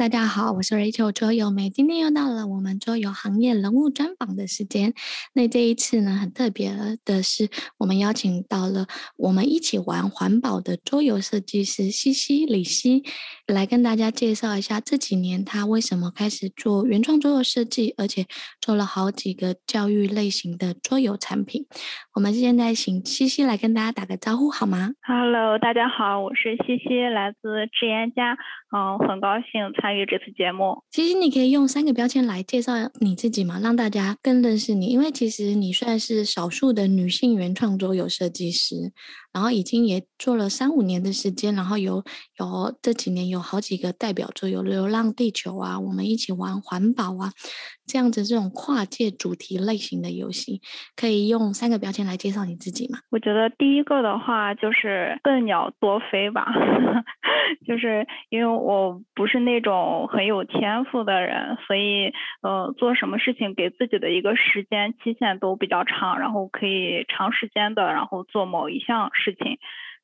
大家好，我是 Rachel 桌游妹，今天又到了我们桌游行业人物专访的时间。那这一次呢，很特别的是，我们邀请到了我们一起玩环保的桌游设计师西西李西，来跟大家介绍一下这几年他为什么开始做原创桌游设计，而且做了好几个教育类型的桌游产品。我们现在请西西来跟大家打个招呼好吗？Hello，大家好，我是西西，来自智言家，嗯，很高兴参。参与这次节目，其实你可以用三个标签来介绍你自己吗，让大家更认识你。因为其实你算是少数的女性原创桌游设计师。然后已经也做了三五年的时间，然后有有这几年有好几个代表作，有《流浪地球》啊，我们一起玩环保啊，这样子这种跨界主题类型的游戏，可以用三个标签来介绍你自己吗？我觉得第一个的话就是笨鸟多飞吧，就是因为我不是那种很有天赋的人，所以呃做什么事情给自己的一个时间期限都比较长，然后可以长时间的然后做某一项。事情，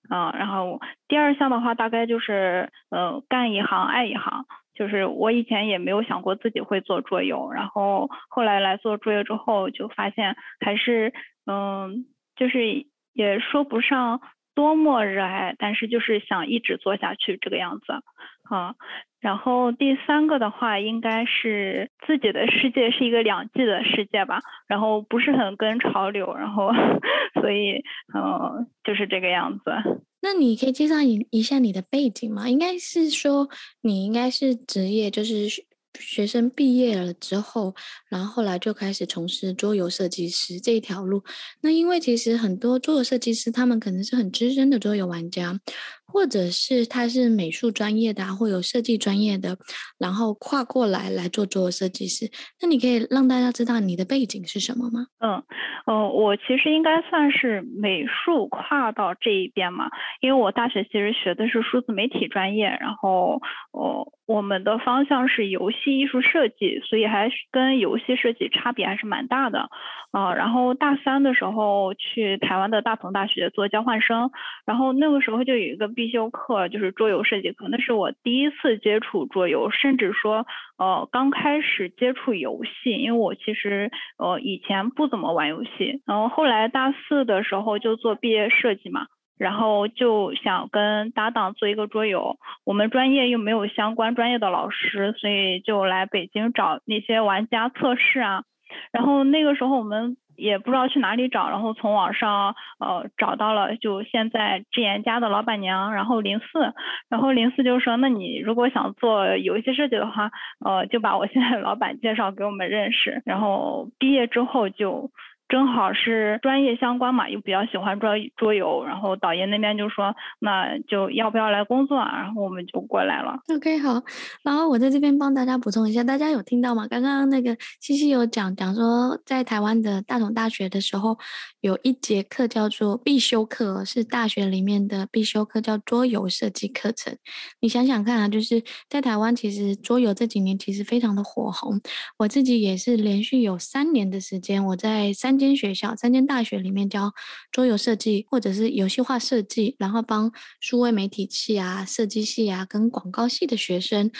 嗯，然后第二项的话，大概就是，呃，干一行爱一行，就是我以前也没有想过自己会做桌游，然后后来来做桌游之后，就发现还是，嗯，就是也说不上多么热爱，但是就是想一直做下去这个样子，啊。然后第三个的话，应该是自己的世界是一个两季的世界吧，然后不是很跟潮流，然后所以嗯，就是这个样子。那你可以介绍一一下你的背景吗？应该是说你应该是职业就是。学生毕业了之后，然后后来就开始从事桌游设计师这一条路。那因为其实很多桌游设计师，他们可能是很资深的桌游玩家，或者是他是美术专业的，或有设计专业的，然后跨过来来做桌游设计师。那你可以让大家知道你的背景是什么吗？嗯，呃，我其实应该算是美术跨到这一边嘛，因为我大学其实学的是数字媒体专业，然后哦。我们的方向是游戏艺术设计，所以还是跟游戏设计差别还是蛮大的，啊，然后大三的时候去台湾的大同大学做交换生，然后那个时候就有一个必修课就是桌游设计课，那是我第一次接触桌游，甚至说呃刚开始接触游戏，因为我其实呃以前不怎么玩游戏，然后后来大四的时候就做毕业设计嘛。然后就想跟搭档做一个桌游，我们专业又没有相关专业的老师，所以就来北京找那些玩家测试啊。然后那个时候我们也不知道去哪里找，然后从网上呃找到了就现在智妍家的老板娘，然后零四，然后零四就说，那你如果想做游戏设计的话，呃就把我现在老板介绍给我们认识。然后毕业之后就。正好是专业相关嘛，又比较喜欢桌桌游，然后导演那边就说，那就要不要来工作啊？然后我们就过来了。OK，好，然后我在这边帮大家补充一下，大家有听到吗？刚刚那个西西有讲讲说，在台湾的大同大学的时候，有一节课叫做必修课，是大学里面的必修课，叫桌游设计课程。你想想看啊，就是在台湾，其实桌游这几年其实非常的火红。我自己也是连续有三年的时间，我在三。三间学校，三间大学里面教桌游设计，或者是游戏化设计，然后帮数位媒体系啊、设计系啊跟广告系的学生，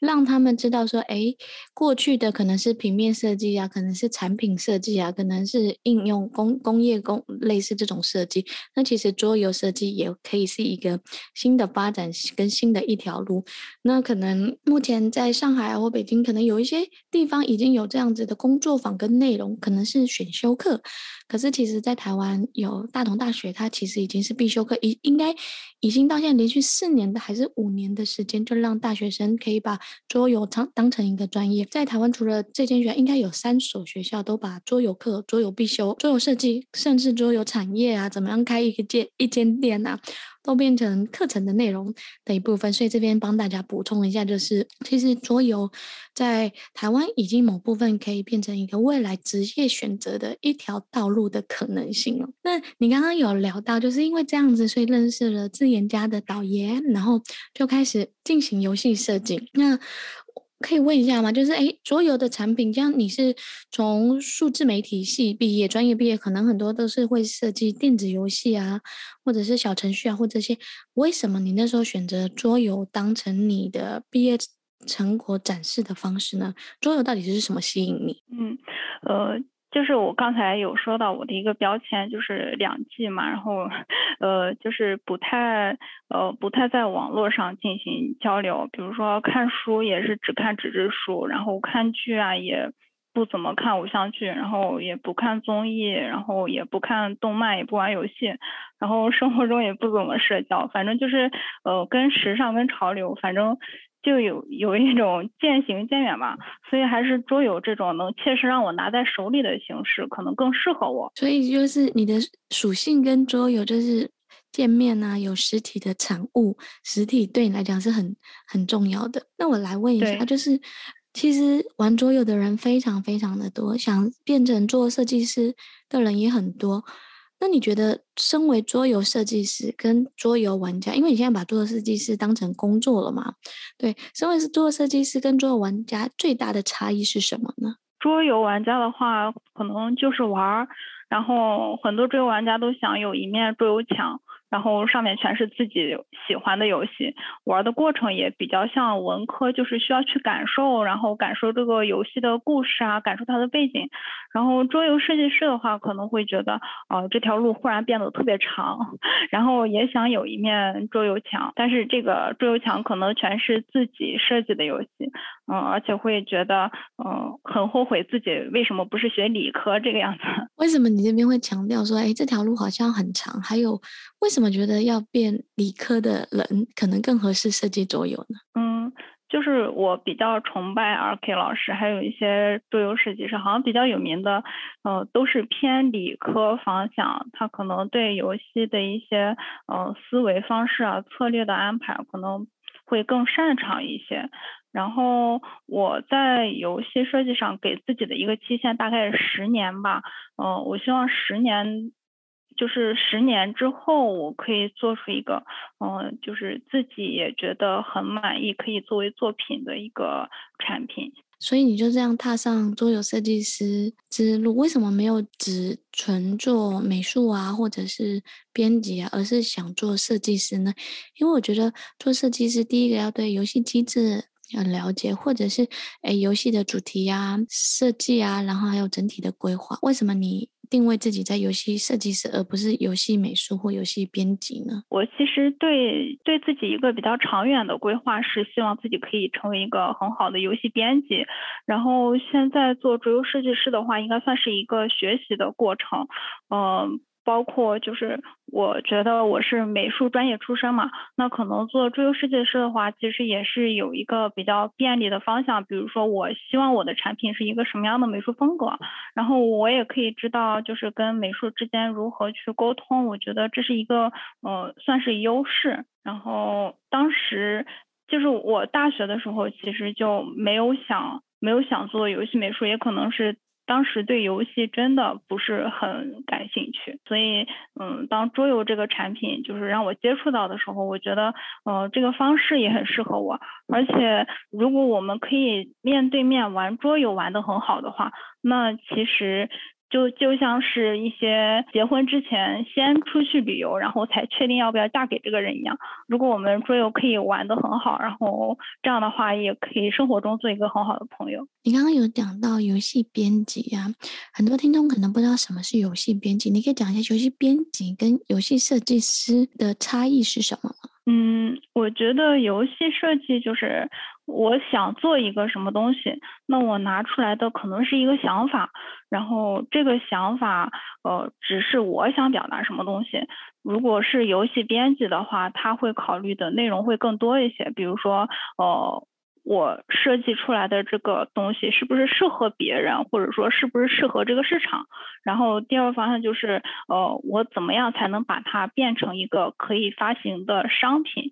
让他们知道说，哎，过去的可能是平面设计啊，可能是产品设计啊，可能是应用工工业工类似这种设计，那其实桌游设计也可以是一个新的发展跟新的一条路。那可能目前在上海或北京，可能有一些地方已经有这样子的工作坊跟内容，可能是选修课。可是其实，在台湾有大同大学，它其实已经是必修课，应应该已经到现在连续四年的还是五年的时间，就让大学生可以把桌游当当成一个专业。在台湾，除了这间学校，应该有三所学校都把桌游课、桌游必修、桌游设计，甚至桌游产业啊，怎么样开一个间一间店啊。都变成课程的内容的一部分，所以这边帮大家补充一下，就是其实桌游在台湾已经某部分可以变成一个未来职业选择的一条道路的可能性了。那你刚刚有聊到，就是因为这样子，所以认识了自研家的导演，然后就开始进行游戏设计。那可以问一下吗？就是诶，桌游的产品，像你是从数字媒体系毕业，专业毕业，可能很多都是会设计电子游戏啊，或者是小程序啊，或这些。为什么你那时候选择桌游当成你的毕业成果展示的方式呢？桌游到底是什么吸引你？嗯，呃。就是我刚才有说到我的一个标签，就是两季嘛，然后，呃，就是不太，呃，不太在网络上进行交流。比如说看书也是只看纸质书，然后看剧啊也不怎么看偶像剧，然后也不看综艺，然后也不看动漫，也不玩游戏，然后生活中也不怎么社交，反正就是，呃，跟时尚跟潮流，反正。就有有一种渐行渐远嘛，所以还是桌游这种能切实让我拿在手里的形式可能更适合我。所以就是你的属性跟桌游就是见面啊，有实体的产物，实体对你来讲是很很重要的。那我来问一下，就是其实玩桌游的人非常非常的多，想变成做设计师的人也很多。那你觉得，身为桌游设计师跟桌游玩家，因为你现在把桌游设计师当成工作了嘛？对，身为是桌游设计师跟桌游玩家最大的差异是什么呢？桌游玩家的话，可能就是玩儿，然后很多桌游玩家都想有一面桌游墙。然后上面全是自己喜欢的游戏，玩的过程也比较像文科，就是需要去感受，然后感受这个游戏的故事啊，感受它的背景。然后桌游设计师的话，可能会觉得，啊、呃，这条路忽然变得特别长，然后也想有一面桌游墙，但是这个桌游墙可能全是自己设计的游戏，嗯，而且会觉得，嗯，很后悔自己为什么不是学理科这个样子。为什么你这边会强调说，哎，这条路好像很长？还有为什么？觉得要变理科的人可能更合适设计桌游呢？嗯，就是我比较崇拜 RK 老师，还有一些桌游设计师，好像比较有名的，呃，都是偏理科方向。他可能对游戏的一些呃思维方式啊、策略的安排可能会更擅长一些。然后我在游戏设计上给自己的一个期限大概十年吧。嗯、呃，我希望十年。就是十年之后，我可以做出一个，嗯，就是自己也觉得很满意，可以作为作品的一个产品。所以你就这样踏上桌游设计师之路，为什么没有只纯做美术啊，或者是编辑啊，而是想做设计师呢？因为我觉得做设计师，第一个要对游戏机制要了解，或者是诶游戏的主题啊、设计啊，然后还有整体的规划。为什么你？定位自己在游戏设计师，而不是游戏美术或游戏编辑呢？我其实对对自己一个比较长远的规划是，希望自己可以成为一个很好的游戏编辑。然后现在做桌游设计师的话，应该算是一个学习的过程，嗯、呃。包括就是，我觉得我是美术专业出身嘛，那可能做桌游设计师的话，其实也是有一个比较便利的方向。比如说，我希望我的产品是一个什么样的美术风格，然后我也可以知道，就是跟美术之间如何去沟通。我觉得这是一个，呃，算是优势。然后当时就是我大学的时候，其实就没有想没有想做游戏美术，也可能是。当时对游戏真的不是很感兴趣，所以，嗯，当桌游这个产品就是让我接触到的时候，我觉得，呃，这个方式也很适合我。而且，如果我们可以面对面玩桌游玩得很好的话，那其实。就就像是一些结婚之前先出去旅游，然后才确定要不要嫁给这个人一样。如果我们桌游可以玩得很好，然后这样的话也可以生活中做一个很好的朋友。你刚刚有讲到游戏编辑啊，很多听众可能不知道什么是游戏编辑，你可以讲一下游戏编辑跟游戏设计师的差异是什么吗？嗯，我觉得游戏设计就是我想做一个什么东西，那我拿出来的可能是一个想法，然后这个想法，呃，只是我想表达什么东西。如果是游戏编辑的话，他会考虑的内容会更多一些，比如说，呃。我设计出来的这个东西是不是适合别人，或者说是不是适合这个市场？然后第二个方向就是，呃，我怎么样才能把它变成一个可以发行的商品？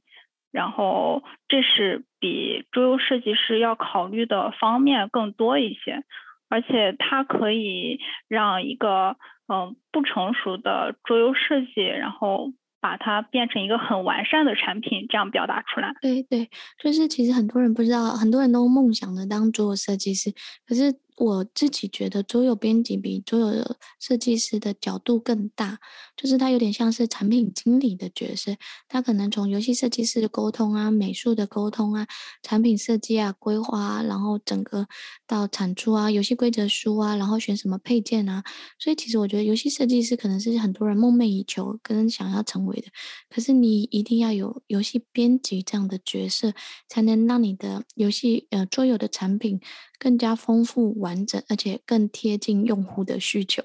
然后这是比桌游设计师要考虑的方面更多一些，而且它可以让一个嗯、不成熟的桌游设计，然后。把它变成一个很完善的产品，这样表达出来。对对，就是其实很多人不知道，很多人都梦想着当桌游设计师，可是我自己觉得桌游编辑比桌游设计师的角度更大，就是他有点像是产品经理的角色，他可能从游戏设计师的沟通啊、美术的沟通啊、产品设计啊、规划啊，然后整个到产出啊、游戏规则书啊，然后选什么配件啊，所以其实我觉得游戏设计师可能是很多人梦寐以求跟想要成为的，可是你一定要有游戏编辑这样的角色，才能让你的游戏呃桌游的产品。更加丰富完整，而且更贴近用户的需求。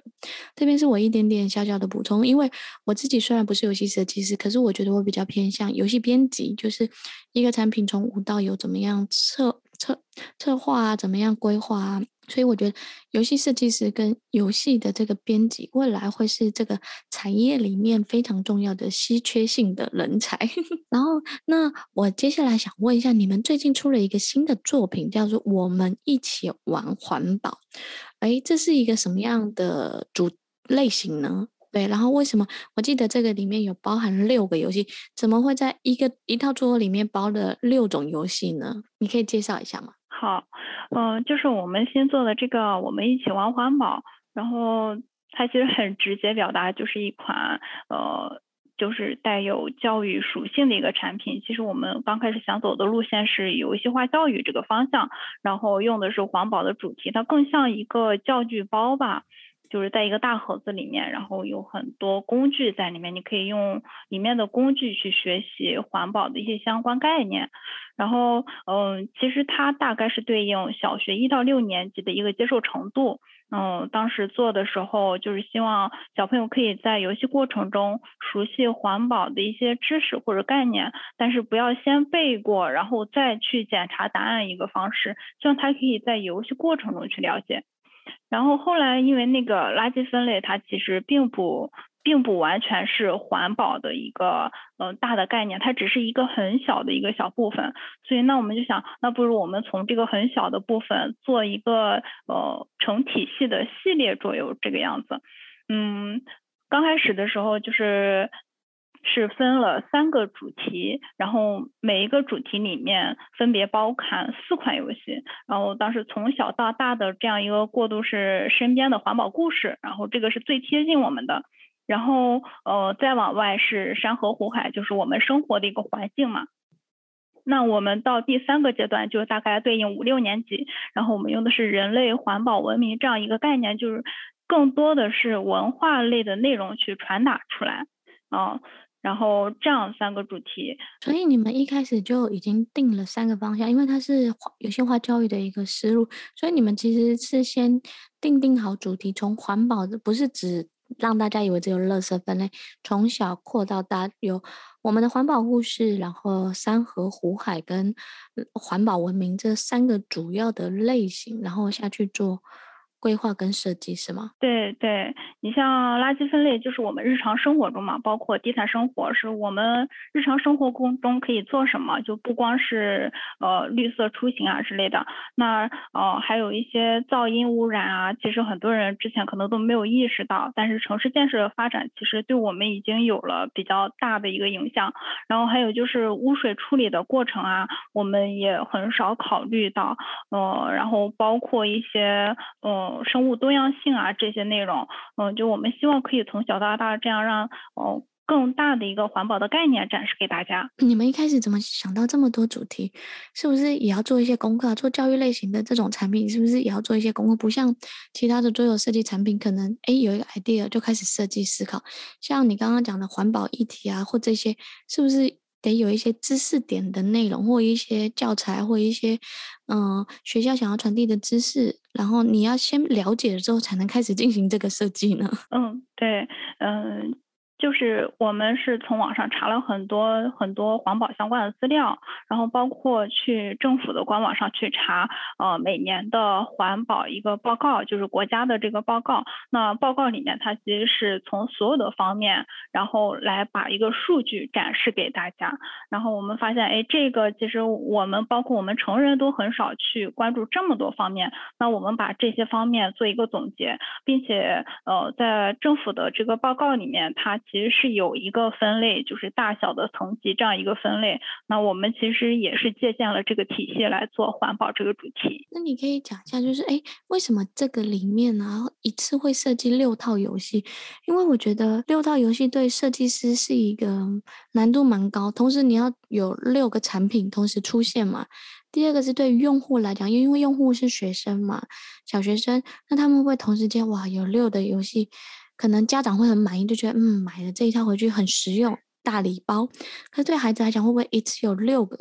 这边是我一点点小小的补充，因为我自己虽然不是游戏设计师，可是我觉得我比较偏向游戏编辑，就是一个产品从无到有怎么样策策策划啊，怎么样规划啊。所以我觉得游戏设计师跟游戏的这个编辑，未来会是这个产业里面非常重要的稀缺性的人才。然后，那我接下来想问一下，你们最近出了一个新的作品，叫做《我们一起玩环保》。哎，这是一个什么样的主类型呢？对，然后为什么我记得这个里面有包含六个游戏，怎么会在一个一套桌里面包了六种游戏呢？你可以介绍一下吗？好，嗯、就是我们新做的这个，我们一起玩环保，然后它其实很直接表达，就是一款呃，就是带有教育属性的一个产品。其实我们刚开始想走的路线是游戏化教育这个方向，然后用的是环保的主题，它更像一个教具包吧。就是在一个大盒子里面，然后有很多工具在里面，你可以用里面的工具去学习环保的一些相关概念。然后，嗯，其实它大概是对应小学一到六年级的一个接受程度。嗯，当时做的时候就是希望小朋友可以在游戏过程中熟悉环保的一些知识或者概念，但是不要先背过，然后再去检查答案一个方式，希望他可以在游戏过程中去了解。然后后来，因为那个垃圾分类，它其实并不并不完全是环保的一个呃大的概念，它只是一个很小的一个小部分。所以那我们就想，那不如我们从这个很小的部分做一个呃成体系的系列桌游这个样子。嗯，刚开始的时候就是。是分了三个主题，然后每一个主题里面分别包含四款游戏，然后当时从小到大的这样一个过渡是身边的环保故事，然后这个是最贴近我们的，然后呃再往外是山河湖海，就是我们生活的一个环境嘛。那我们到第三个阶段就大概对应五六年级，然后我们用的是人类环保文明这样一个概念，就是更多的是文化类的内容去传达出来啊。然后这样三个主题，所以你们一开始就已经定了三个方向，因为它是游戏化教育的一个思路，所以你们其实是先定定好主题，从环保的不是只让大家以为只有垃圾分类，从小扩到大，有我们的环保故事，然后山河湖海跟环保文明这三个主要的类型，然后下去做。规划跟设计是吗？对对，你像垃圾分类就是我们日常生活中嘛，包括低碳生活是我们日常生活中可以做什么，就不光是呃绿色出行啊之类的，那呃还有一些噪音污染啊，其实很多人之前可能都没有意识到，但是城市建设发展其实对我们已经有了比较大的一个影响。然后还有就是污水处理的过程啊，我们也很少考虑到，呃，然后包括一些呃。生物多样性啊，这些内容，嗯，就我们希望可以从小到大这样让，哦，更大的一个环保的概念展示给大家。你们一开始怎么想到这么多主题？是不是也要做一些功课？做教育类型的这种产品，是不是也要做一些功课？不像其他的桌游设计产品，可能诶有一个 idea 就开始设计思考。像你刚刚讲的环保议题啊，或这些，是不是？得有一些知识点的内容，或一些教材，或一些嗯、学校想要传递的知识，然后你要先了解了之后，才能开始进行这个设计呢。嗯，对，嗯。就是我们是从网上查了很多很多环保相关的资料，然后包括去政府的官网上去查，呃，每年的环保一个报告，就是国家的这个报告。那报告里面它其实是从所有的方面，然后来把一个数据展示给大家。然后我们发现，哎，这个其实我们包括我们成人都很少去关注这么多方面。那我们把这些方面做一个总结，并且呃，在政府的这个报告里面，它其实是有一个分类，就是大小的层级这样一个分类。那我们其实也是借鉴了这个体系来做环保这个主题。那你可以讲一下，就是哎，为什么这个里面呢、一次会设计六套游戏？因为我觉得六套游戏对设计师是一个难度蛮高，同时你要有六个产品同时出现嘛。第二个是对用户来讲，因为用户是学生嘛，小学生，那他们会同时间哇有六的游戏，可能家长会很满意，就觉得嗯买了这一套回去很实用，大礼包。可是对孩子来讲，会不会一次有六个？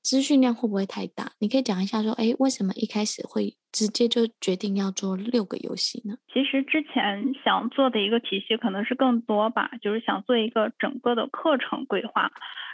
资讯量会不会太大？你可以讲一下说，哎，为什么一开始会直接就决定要做六个游戏呢？其实之前想做的一个体系可能是更多吧，就是想做一个整个的课程规划，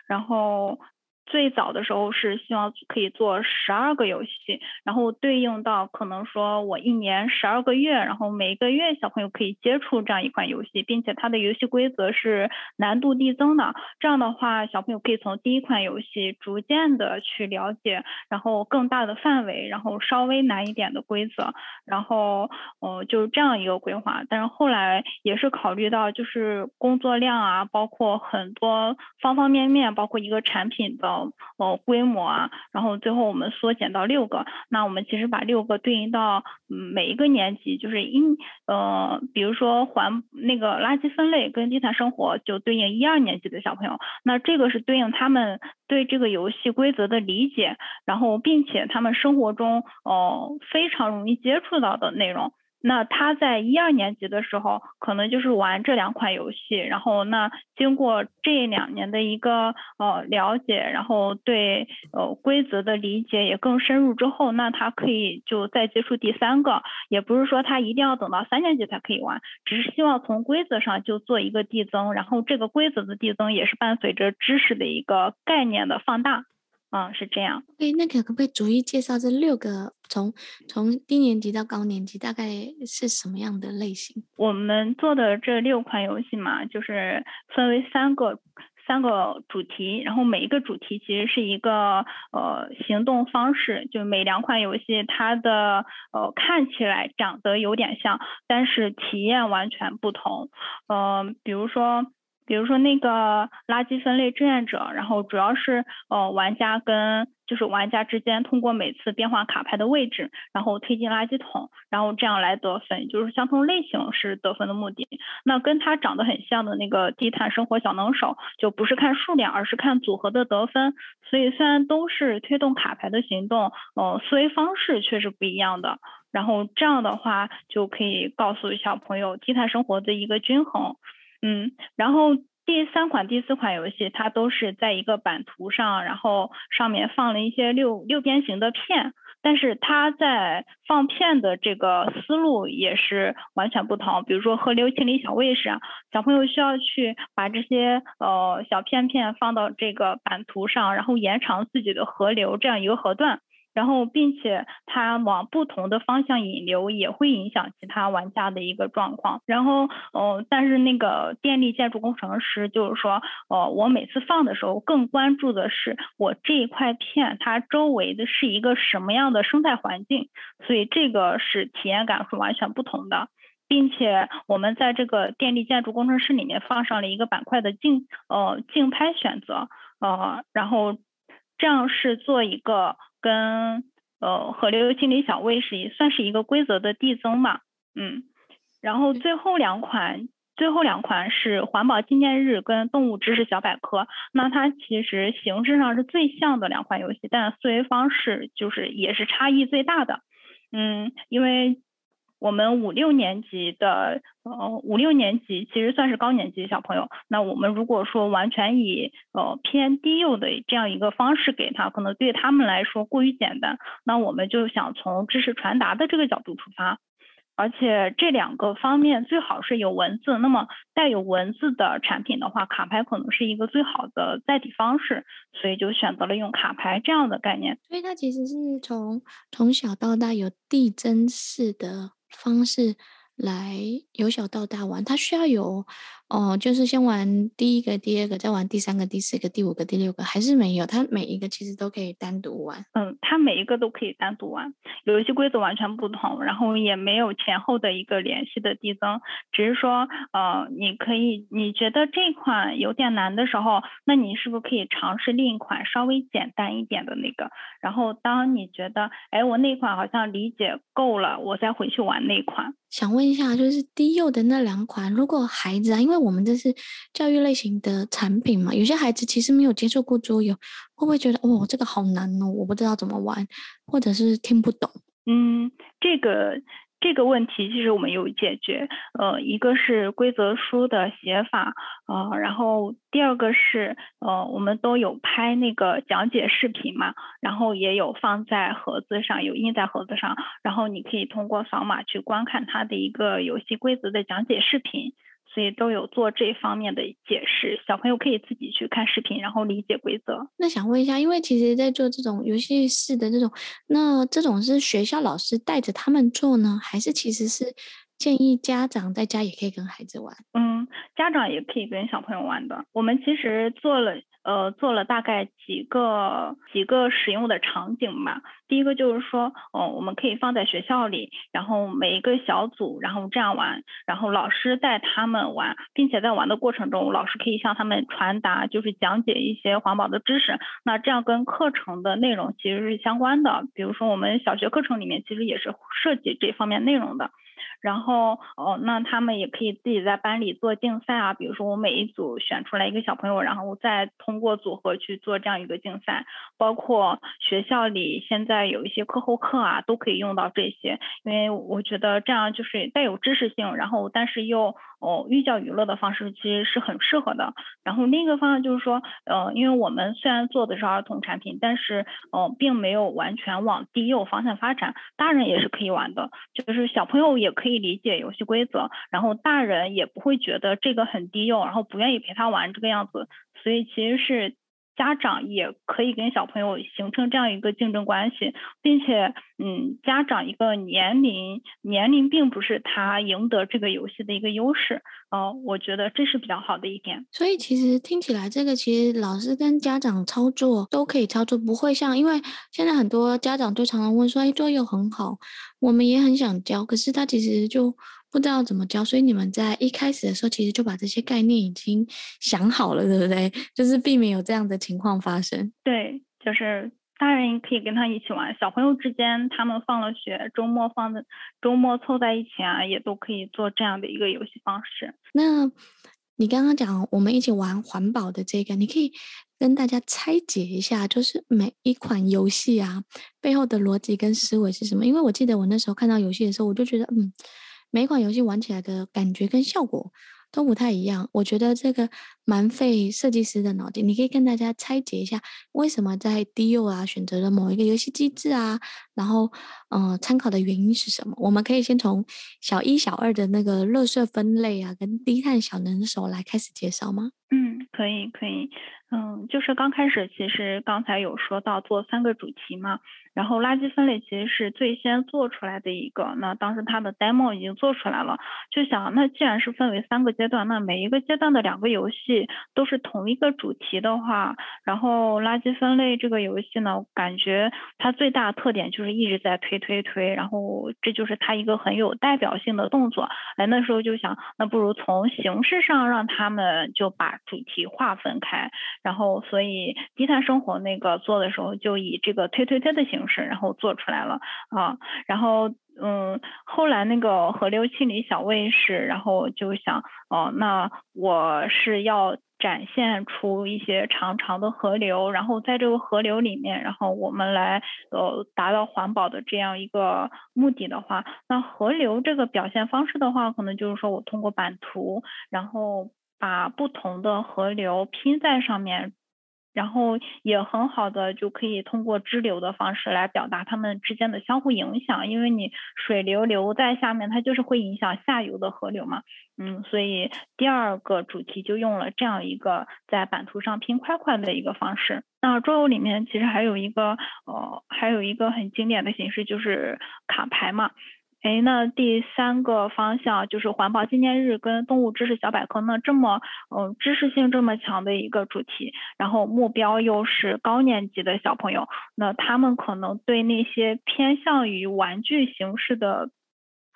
然后。最早的时候是希望可以做十二个游戏，然后对应到可能说我一年十二个月，然后每个月小朋友可以接触这样一款游戏，并且它的游戏规则是难度递增的。这样的话，小朋友可以从第一款游戏逐渐的去了解，然后更大的范围，然后稍微难一点的规则，然后呃就是这样一个规划。但是后来也是考虑到就是工作量啊，包括很多方方面面，包括一个产品的。呃，规模啊，然后最后我们缩减到六个。那我们其实把六个对应到每一个年级，就是一呃，比如说环那个垃圾分类跟低碳生活就对应一二年级的小朋友。那这个是对应他们对这个游戏规则的理解，然后并且他们生活中哦、呃、非常容易接触到的内容。那他在一二年级的时候，可能就是玩这两款游戏，然后那经过这两年的一个呃了解，然后对呃规则的理解也更深入之后，那他可以就再接触第三个，也不是说他一定要等到三年级才可以玩，只是希望从规则上就做一个递增，然后这个规则的递增也是伴随着知识的一个概念的放大。嗯，是这样。哎，那个可不可以逐一介绍这六个从从低年级到高年级大概是什么样的类型？我们做的这六款游戏嘛，就是分为三个三个主题，然后每一个主题其实是一个呃行动方式，就每两款游戏它的呃看起来长得有点像，但是体验完全不同。嗯、呃，比如说。比如说那个垃圾分类志愿者，然后主要是呃玩家跟就是玩家之间通过每次变换卡牌的位置，然后推进垃圾桶，然后这样来得分，就是相同类型是得分的目的。那跟它长得很像的那个低碳生活小能手，就不是看数量，而是看组合的得分。所以虽然都是推动卡牌的行动，呃，思维方式却是不一样的。然后这样的话就可以告诉小朋友低碳生活的一个均衡。嗯，然后第三款、第四款游戏，它都是在一个版图上，然后上面放了一些六六边形的片，但是它在放片的这个思路也是完全不同。比如说河流清理小卫士啊，小朋友需要去把这些呃小片片放到这个版图上，然后延长自己的河流这样一个河段。然后，并且它往不同的方向引流，也会影响其他玩家的一个状况。然后，呃，但是那个电力建筑工程师就是说，呃，我每次放的时候，更关注的是我这一块片它周围的是一个什么样的生态环境，所以这个是体验感是完全不同的。并且我们在这个电力建筑工程师里面放上了一个板块的竞呃竞拍选择，呃，然后这样是做一个。跟呃河流清理小卫士也算是一个规则的递增嘛，嗯，然后最后两款，最后两款是环保纪念日跟动物知识小百科，那它其实形式上是最像的两款游戏，但思维方式就是也是差异最大的，嗯，因为。我们五六年级的，呃，五六年级其实算是高年级小朋友。那我们如果说完全以呃偏低幼的这样一个方式给他，可能对他们来说过于简单。那我们就想从知识传达的这个角度出发，而且这两个方面最好是有文字。那么带有文字的产品的话，卡牌可能是一个最好的载体方式，所以就选择了用卡牌这样的概念。所以它其实是从从小到大有递增式的。方式来由小到大玩，他需要有哦，就是先玩第一个、第二个，再玩第三个、第四个、第五个、第六个，还是没有？它每一个其实都可以单独玩。嗯，它每一个都可以单独玩，游戏规则完全不同，然后也没有前后的一个联系的递增，只是说，呃，你可以，你觉得这款有点难的时候，那你是不是可以尝试另一款稍微简单一点的那个？然后当你觉得，哎，我那款好像理解够了，我再回去玩那款。想问一下，就是低幼的那两款，如果孩子啊，因为我们这是教育类型的产品嘛，有些孩子其实没有接触过桌游，会不会觉得哦，这个好难哦，我不知道怎么玩，或者是听不懂？嗯，这个。这个问题其实我们有解决，呃，一个是规则书的写法，呃，然后第二个是，呃，我们都有拍那个讲解视频嘛，然后也有放在盒子上，有印在盒子上，然后你可以通过扫码去观看它的一个游戏规则的讲解视频。所以都有做这方面的解释，小朋友可以自己去看视频，然后理解规则。那想问一下，因为其实，在做这种游戏式的这种，那这种是学校老师带着他们做呢，还是其实是建议家长在家也可以跟孩子玩？嗯，家长也可以跟小朋友玩的。我们其实做了。呃，做了大概几个几个使用的场景嘛。第一个就是说，呃，我们可以放在学校里，然后每一个小组，然后这样玩，然后老师带他们玩，并且在玩的过程中，老师可以向他们传达，就是讲解一些环保的知识。那这样跟课程的内容其实是相关的。比如说，我们小学课程里面其实也是涉及这方面内容的。然后哦，那他们也可以自己在班里做竞赛啊，比如说我每一组选出来一个小朋友，然后再通过组合去做这样一个竞赛。包括学校里现在在有一些课后课啊，都可以用到这些，因为我觉得这样就是带有知识性，然后但是又哦寓教于乐的方式，其实是很适合的。然后另一个方案就是说，呃，因为我们虽然做的是儿童产品，但是呃并没有完全往低幼方向发展，大人也是可以玩的，就是小朋友也。可以理解游戏规则，然后大人也不会觉得这个很低幼，然后不愿意陪他玩这个样子，所以其实是家长也可以跟小朋友形成这样一个竞争关系，并且，嗯，家长一个年龄年龄并不是他赢得这个游戏的一个优势，呃，我觉得这是比较好的一点。所以其实听起来，这个其实老师跟家长操作都可以操作，不会像因为现在很多家长都常常问说，哎，作业很好。我们也很想教，可是他其实就不知道怎么教，所以你们在一开始的时候，其实就把这些概念已经想好了，对不对？就是避免有这样的情况发生。对，就是大人也可以跟他一起玩，小朋友之间他们放了学，周末放的周末凑在一起啊，也都可以做这样的一个游戏方式。那你刚刚讲我们一起玩环保的这个，你可以。跟大家拆解一下，就是每一款游戏啊背后的逻辑跟思维是什么？因为我记得我那时候看到游戏的时候，我就觉得，嗯，每一款游戏玩起来的感觉跟效果都不太一样。我觉得这个蛮费设计师的脑筋。你可以跟大家拆解一下，为什么在低幼啊选择了某一个游戏机制啊？然后，嗯、参考的原因是什么？我们可以先从小一、小二的那个垃圾分类啊，跟低碳小能手来开始介绍吗？嗯，可以，可以。嗯，就是刚开始，其实刚才有说到做三个主题嘛，然后垃圾分类其实是最先做出来的一个，那当时它的 demo 已经做出来了，就想那既然是分为三个阶段，那每一个阶段的两个游戏都是同一个主题的话，然后垃圾分类这个游戏呢，感觉它最大特点就是一直在推推推，然后这就是它一个很有代表性的动作，哎，那时候就想，那不如从形式上让他们就把主题划分开。然后，所以低碳生活那个做的时候，就以这个推推推的形式，然后做出来了啊。然后，嗯，后来那个河流清理小卫士，然后就想，哦，那我是要展现出一些长长的河流，然后在这个河流里面，然后我们来呃达到环保的这样一个目的的话，那河流这个表现方式的话，可能就是说我通过版图，然后。把不同的河流拼在上面，然后也很好的就可以通过支流的方式来表达它们之间的相互影响，因为你水流流在下面，它就是会影响下游的河流嘛。嗯，所以第二个主题就用了这样一个在版图上拼块块的一个方式。那桌游里面其实还有一个呃，还有一个很经典的形式就是卡牌嘛。哎，那第三个方向就是环保纪念日跟动物知识小百科，那这么嗯知识性这么强的一个主题，然后目标又是高年级的小朋友，那他们可能对那些偏向于玩具形式的。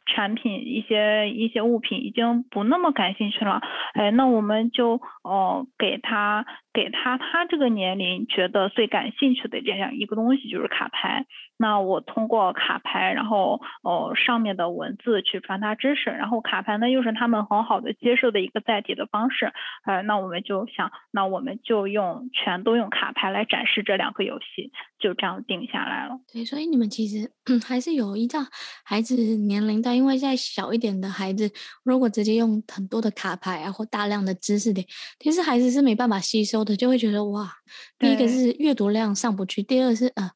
产品一些一些物品已经不那么感兴趣了，哎，那我们就哦给他给他他这个年龄觉得最感兴趣的这样一个东西就是卡牌。那我通过卡牌，然后哦上面的文字去传达知识，然后卡牌呢又是他们很好的接受的一个载体的方式，呃，那我们就想，那我们就用全都用卡牌来展示这两个游戏，就这样定下来了。对，所以你们其实 还是有依照孩子年龄段，因为在小一点的孩子，如果直接用很多的卡牌啊或大量的知识点，其实孩子是没办法吸收的，就会觉得哇，第一个是阅读量上不去，第二是呃。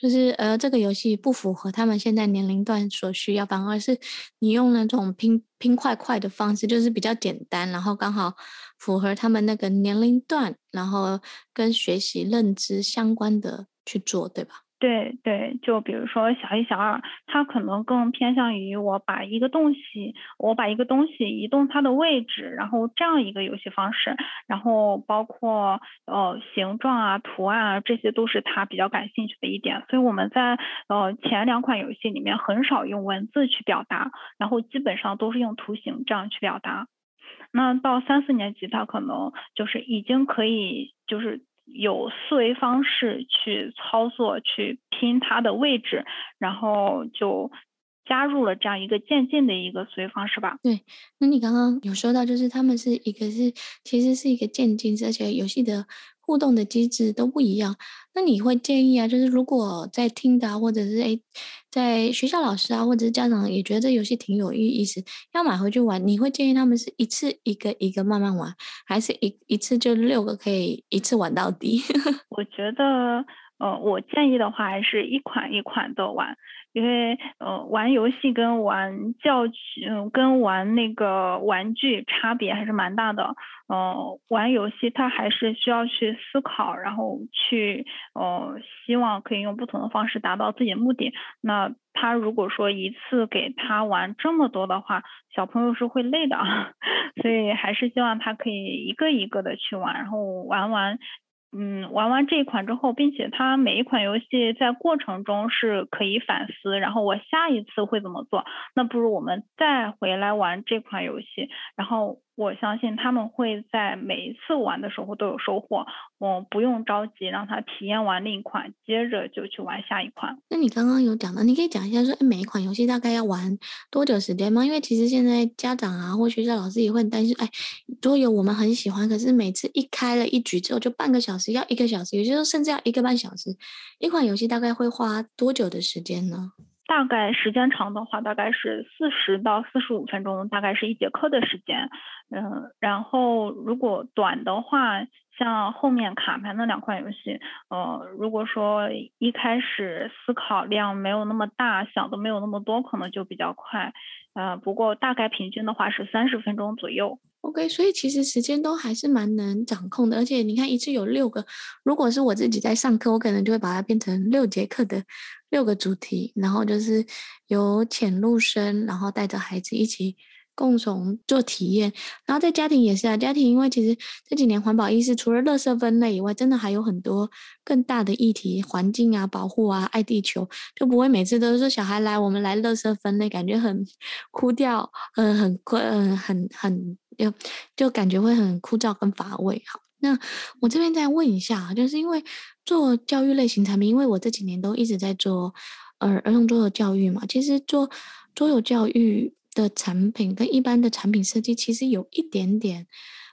就是呃，这个游戏不符合他们现在年龄段所需要，反而是你用那种拼拼块块的方式，就是比较简单，然后刚好符合他们那个年龄段，然后跟学习认知相关的去做，对吧？对对，就比如说小一、小二，他可能更偏向于我把一个东西，我把一个东西移动它的位置，然后这样一个游戏方式，然后包括呃形状啊、图案啊，这些都是他比较感兴趣的一点。所以我们在呃前两款游戏里面很少用文字去表达，然后基本上都是用图形这样去表达。那到三四年级，他可能就是已经可以就是。有思维方式去操作，去拼它的位置，然后就加入了这样一个渐进的一个思维方式吧。对，那你刚刚有说到，就是他们是一个是其实是一个渐进，这些游戏的。互动的机制都不一样，那你会建议啊？就是如果在听的，或者是诶，在学校老师啊，或者是家长也觉得这游戏挺有意思，要买回去玩，你会建议他们是一次一个一个慢慢玩，还是一一次就六个可以一次玩到底？我觉得，呃，我建议的话，还是一款一款的玩。因为呃，玩游戏跟玩教具，嗯、跟玩那个玩具差别还是蛮大的。呃，玩游戏它还是需要去思考，然后去呃，希望可以用不同的方式达到自己的目的。那他如果说一次给他玩这么多的话，小朋友是会累的，所以还是希望他可以一个一个的去玩，然后玩完。嗯，玩完这一款之后，并且它每一款游戏在过程中是可以反思，然后我下一次会怎么做？那不如我们再回来玩这款游戏，然后。我相信他们会在每一次玩的时候都有收获，我不用着急让他体验完另一款，接着就去玩下一款。那你刚刚有讲到，你可以讲一下说，诶，每一款游戏大概要玩多久时间吗？因为其实现在家长啊或学校老师也会很担心，哎，桌游我们很喜欢，可是每次一开了一局之后就半个小时，要一个小时，有些时候甚至要一个半小时。一款游戏大概会花多久的时间呢？大概时间长的话，大概是四十到四十五分钟，大概是一节课的时间。嗯，然后如果短的话，像后面卡牌那两款游戏，呃，如果说一开始思考量没有那么大，想的没有那么多，可能就比较快。呃，不过大概平均的话是三十分钟左右。OK，所以其实时间都还是蛮能掌控的，而且你看一次有六个，如果是我自己在上课，我可能就会把它变成六节课的。六个主题，然后就是由浅入深，然后带着孩子一起共同做体验。然后在家庭也是啊，家庭因为其实这几年环保意识除了垃圾分类以外，真的还有很多更大的议题，环境啊、保护啊、爱地球，就不会每次都是说小孩来，我们来垃圾分类，感觉很 枯燥，嗯，很困，嗯，很很就就感觉会很枯燥跟乏味。好，那我这边再问一下，就是因为。做教育类型产品，因为我这几年都一直在做，儿，儿童桌游教育嘛。其实做桌游教育的产品跟一般的产品设计其实有一点点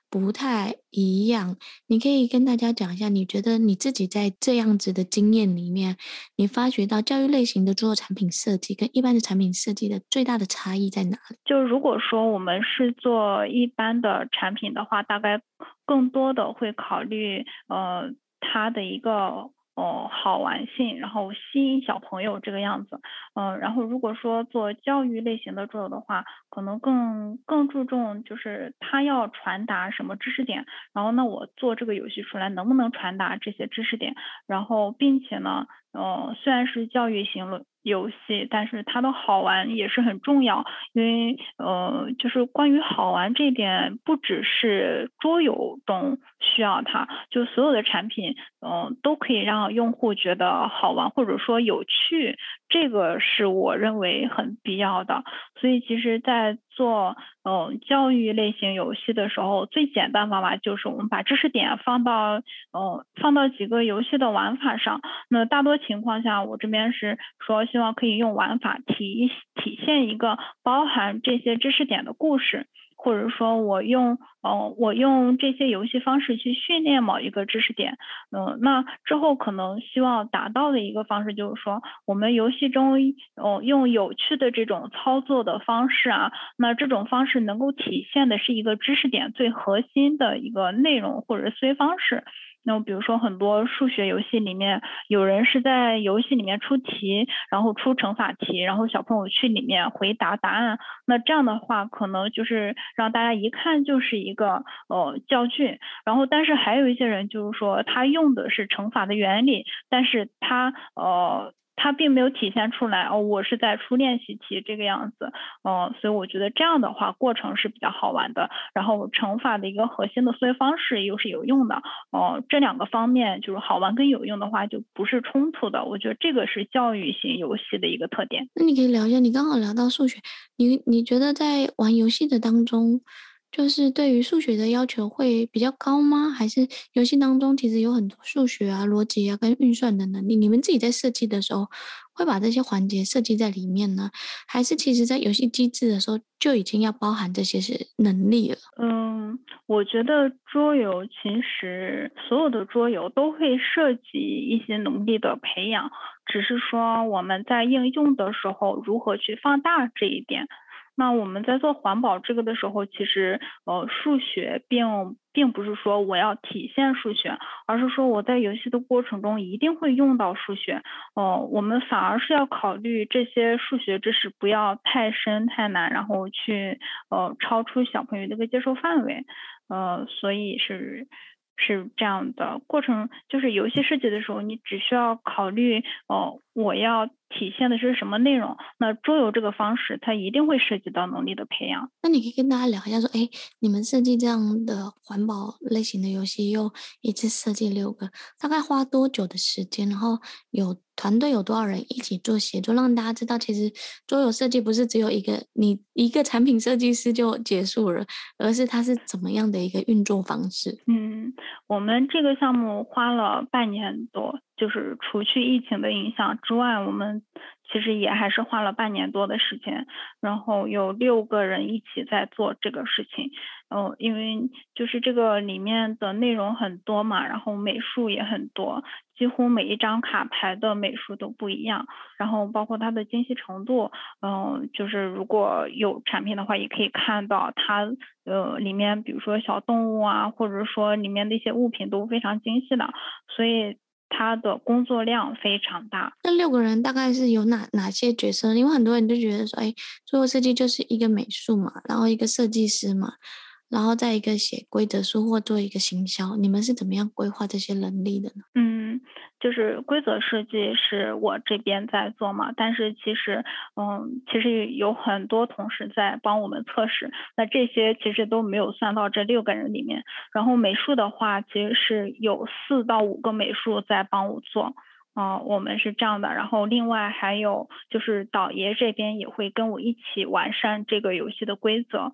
不太一样。你可以跟大家讲一下，你觉得你自己在这样子的经验里面，你发觉到教育类型的做产品设计跟一般的产品设计的最大的差异在哪里？就如果说我们是做一般的产品的话，大概更多的会考虑，呃。它的一个哦好玩性，然后吸引小朋友这个样子，嗯、呃，然后如果说做教育类型的桌游的话，可能更更注重就是它要传达什么知识点，然后那我做这个游戏出来能不能传达这些知识点，然后并且呢，呃，虽然是教育型。游戏，但是它的好玩也是很重要，因为呃，就是关于好玩这点，不只是桌游中需要它，就所有的产品，嗯、都可以让用户觉得好玩或者说有趣，这个是我认为很必要的。所以其实，在做嗯、教育类型游戏的时候，最简单方法就是我们把知识点放到嗯、放到几个游戏的玩法上。那大多情况下，我这边是说。希望可以用玩法体体现一个包含这些知识点的故事，或者说我用呃我用这些游戏方式去训练某一个知识点，嗯、那之后可能希望达到的一个方式就是说，我们游戏中哦、用有趣的这种操作的方式啊，那这种方式能够体现的是一个知识点最核心的一个内容或者思维方式。那比如说很多数学游戏里面，有人是在游戏里面出题，然后出乘法题，然后小朋友去里面回答答案。那这样的话，可能就是让大家一看就是一个呃教具。然后，但是还有一些人就是说，他用的是乘法的原理，但是他呃。它并没有体现出来哦，我是在出练习题这个样子，嗯，所以我觉得这样的话过程是比较好玩的。然后乘法的一个核心的思维方式又是有用的，哦，这两个方面就是好玩跟有用的话就不是冲突的。我觉得这个是教育型游戏的一个特点。那你可以聊一下，你刚好聊到数学，你你觉得在玩游戏的当中，就是对于数学的要求会比较高吗？还是游戏当中其实有很多数学啊、逻辑啊跟运算的能力？你们自己在设计的时候会把这些环节设计在里面呢？还是其实在游戏机制的时候就已经要包含这些是能力了？嗯，我觉得桌游其实所有的桌游都会涉及一些能力的培养，只是说我们在应用的时候如何去放大这一点。那我们在做环保这个的时候，其实呃数学并并不是说我要体现数学，而是说我在游戏的过程中一定会用到数学。哦、呃，我们反而是要考虑这些数学知识不要太深太难，然后去呃超出小朋友的一个接受范围。呃，所以是。是这样的过程，就是游戏设计的时候，你只需要考虑哦，我要体现的是什么内容。那桌游这个方式，它一定会涉及到能力的培养。那你可以跟大家聊一下，说，哎，你们设计这样的环保类型的游戏，又一次设计六个，大概花多久的时间？然后有。团队有多少人一起做协作，让大家知道，其实桌游设计不是只有一个你一个产品设计师就结束了，而是它是怎么样的一个运作方式。嗯，我们这个项目花了半年多，就是除去疫情的影响之外，我们。其实也还是花了半年多的时间，然后有六个人一起在做这个事情。嗯，因为就是这个里面的内容很多嘛，然后美术也很多，几乎每一张卡牌的美术都不一样，然后包括它的精细程度，嗯，就是如果有产品的话，也可以看到它呃里面，比如说小动物啊，或者说里面的一些物品都非常精细的，所以。他的工作量非常大。那六个人大概是有哪哪些角色？因为很多人就觉得说，哎，做设计就是一个美术嘛，然后一个设计师嘛。然后再一个写规则书或做一个行销，你们是怎么样规划这些能力的呢？嗯，就是规则设计是我这边在做嘛，但是其实，嗯，其实有很多同事在帮我们测试，那这些其实都没有算到这六个人里面。然后美术的话，其实是有四到五个美术在帮我做，啊、嗯，我们是这样的。然后另外还有就是导爷这边也会跟我一起完善这个游戏的规则。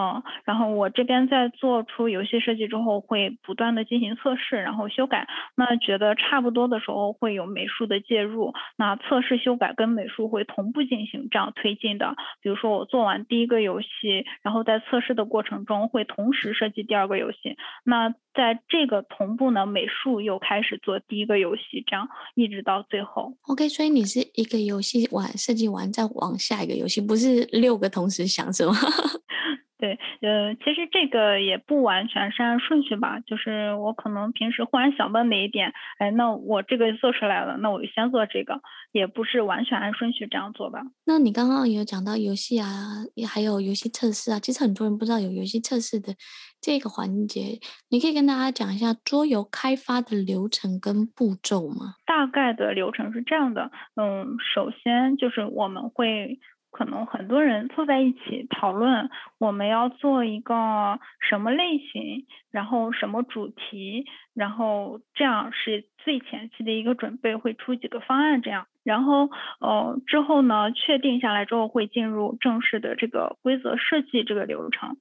嗯，然后我这边在做出游戏设计之后，会不断的进行测试，然后修改。那觉得差不多的时候，会有美术的介入。那测试、修改跟美术会同步进行，这样推进的。比如说我做完第一个游戏，然后在测试的过程中，会同时设计第二个游戏。那在这个同步呢，美术又开始做第一个游戏，这样一直到最后。OK，所以你是一个游戏完设计完，再往下一个游戏，不是六个同时想是吗？对，呃，其实这个也不完全是按顺序吧，就是我可能平时忽然想到哪一点，哎，那我这个做出来了，那我就先做这个，也不是完全按顺序这样做吧。那你刚刚有讲到游戏啊，也还有游戏测试啊，其实很多人不知道有游戏测试的这个环节，你可以跟大家讲一下桌游开发的流程跟步骤吗？大概的流程是这样的，嗯，首先就是我们会。可能很多人坐在一起讨论，我们要做一个什么类型，然后什么主题，然后这样是最前期的一个准备，会出几个方案这样，然后呃之后呢，确定下来之后会进入正式的这个规则设计这个流程。